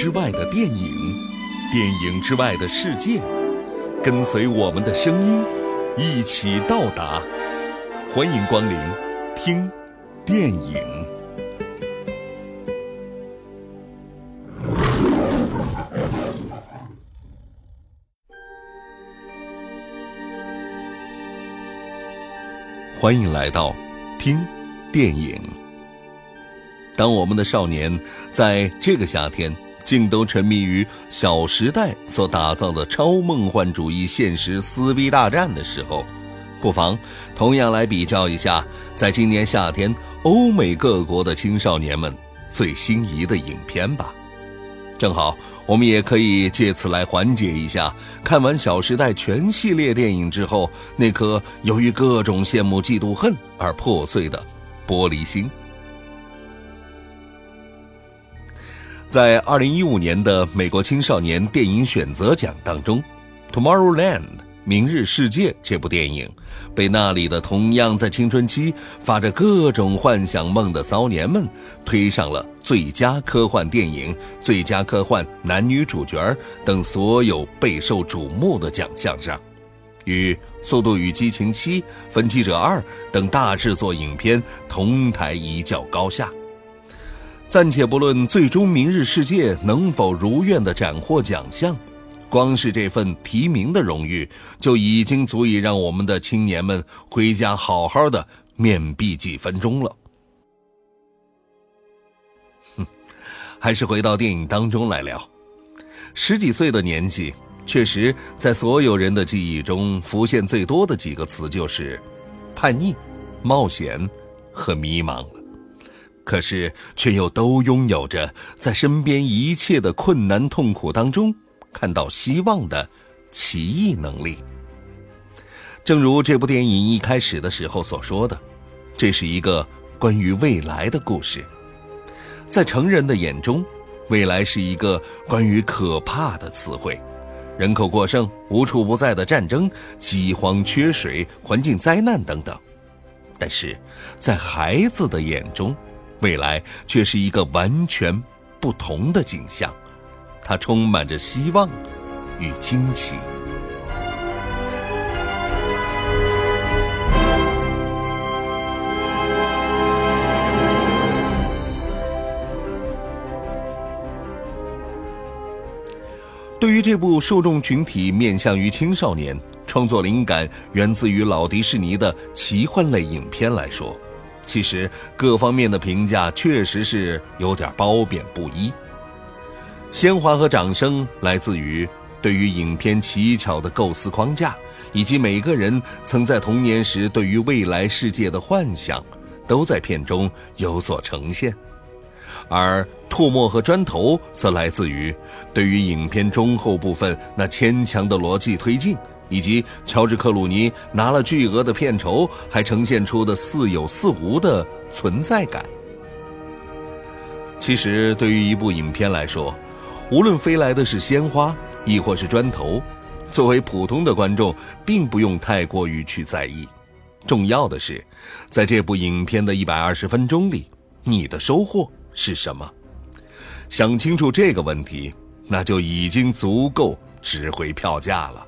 之外的电影，电影之外的世界，跟随我们的声音，一起到达。欢迎光临，听电影。欢迎来到听电影。当我们的少年在这个夏天竟都沉迷于《小时代》所打造的超梦幻主义现实撕逼大战的时候，不妨同样来比较一下，在今年夏天欧美各国的青少年们最心仪的影片吧。正好，我们也可以借此来缓解一下看完《小时代》全系列电影之后那颗由于各种羡慕、嫉妒、恨而破碎的玻璃心。在二零一五年的美国青少年电影选择奖当中，《Tomorrowland》明日世界这部电影，被那里的同样在青春期发着各种幻想梦的骚年们推上了最佳科幻电影、最佳科幻男女主角等所有备受瞩目的奖项上，与《速度与激情七》《分歧者二》等大制作影片同台一较高下。暂且不论最终《明日世界》能否如愿的斩获奖项，光是这份提名的荣誉，就已经足以让我们的青年们回家好好的面壁几分钟了。哼，还是回到电影当中来聊。十几岁的年纪，确实在所有人的记忆中浮现最多的几个词就是叛逆、冒险和迷茫。可是，却又都拥有着在身边一切的困难痛苦当中看到希望的奇异能力。正如这部电影一开始的时候所说的，这是一个关于未来的故事。在成人的眼中，未来是一个关于可怕的词汇，人口过剩、无处不在的战争、饥荒、缺水、环境灾难等等。但是，在孩子的眼中，未来却是一个完全不同的景象，它充满着希望与惊奇。对于这部受众群体面向于青少年、创作灵感源自于老迪士尼的奇幻类影片来说，其实各方面的评价确实是有点褒贬不一。鲜花和掌声来自于对于影片奇巧的构思框架，以及每个人曾在童年时对于未来世界的幻想，都在片中有所呈现。而唾沫和砖头则来自于对于影片中后部分那牵强的逻辑推进。以及乔治·克鲁尼拿了巨额的片酬，还呈现出的似有似无的存在感。其实，对于一部影片来说，无论飞来的是鲜花，亦或是砖头，作为普通的观众，并不用太过于去在意。重要的是，在这部影片的一百二十分钟里，你的收获是什么？想清楚这个问题，那就已经足够值回票价了。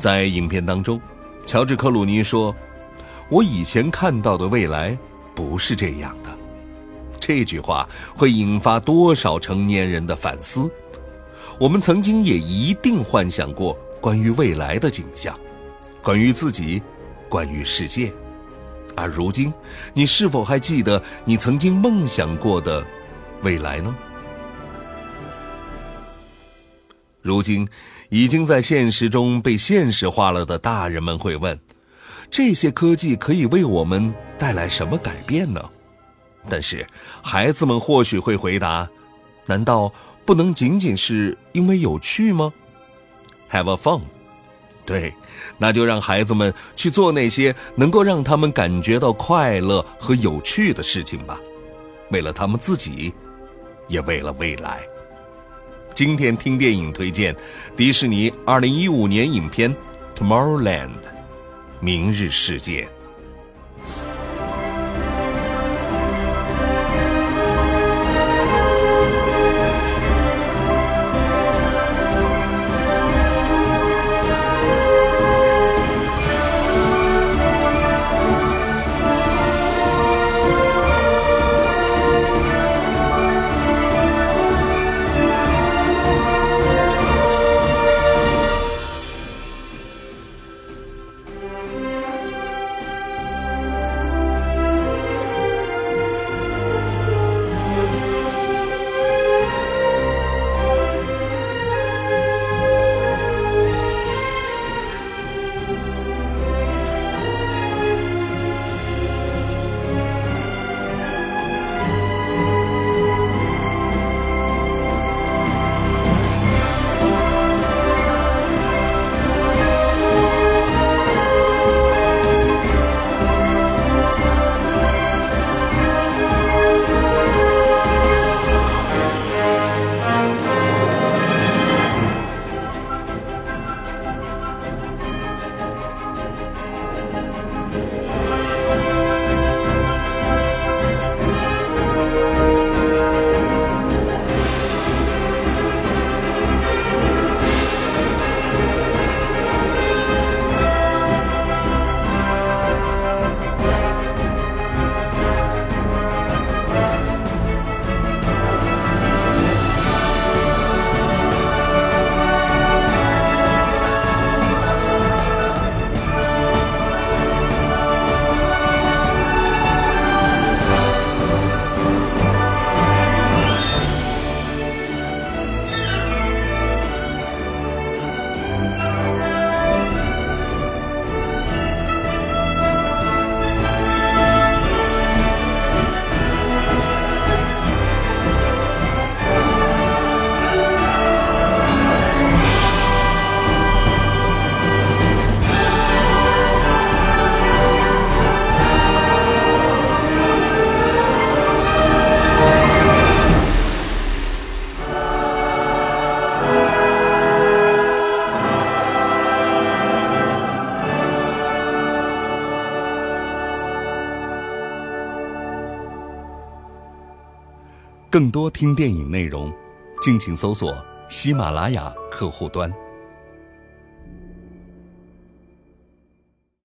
在影片当中，乔治·克鲁尼说：“我以前看到的未来不是这样的。”这句话会引发多少成年人的反思？我们曾经也一定幻想过关于未来的景象，关于自己，关于世界。而如今，你是否还记得你曾经梦想过的未来呢？如今。已经在现实中被现实化了的大人们会问：这些科技可以为我们带来什么改变呢？但是孩子们或许会回答：难道不能仅仅是因为有趣吗？Have a fun，对，那就让孩子们去做那些能够让他们感觉到快乐和有趣的事情吧，为了他们自己，也为了未来。今天听电影推荐，迪士尼二零一五年影片《Tomorrowland》，明日世界。更多听电影内容，敬请搜索喜马拉雅客户端。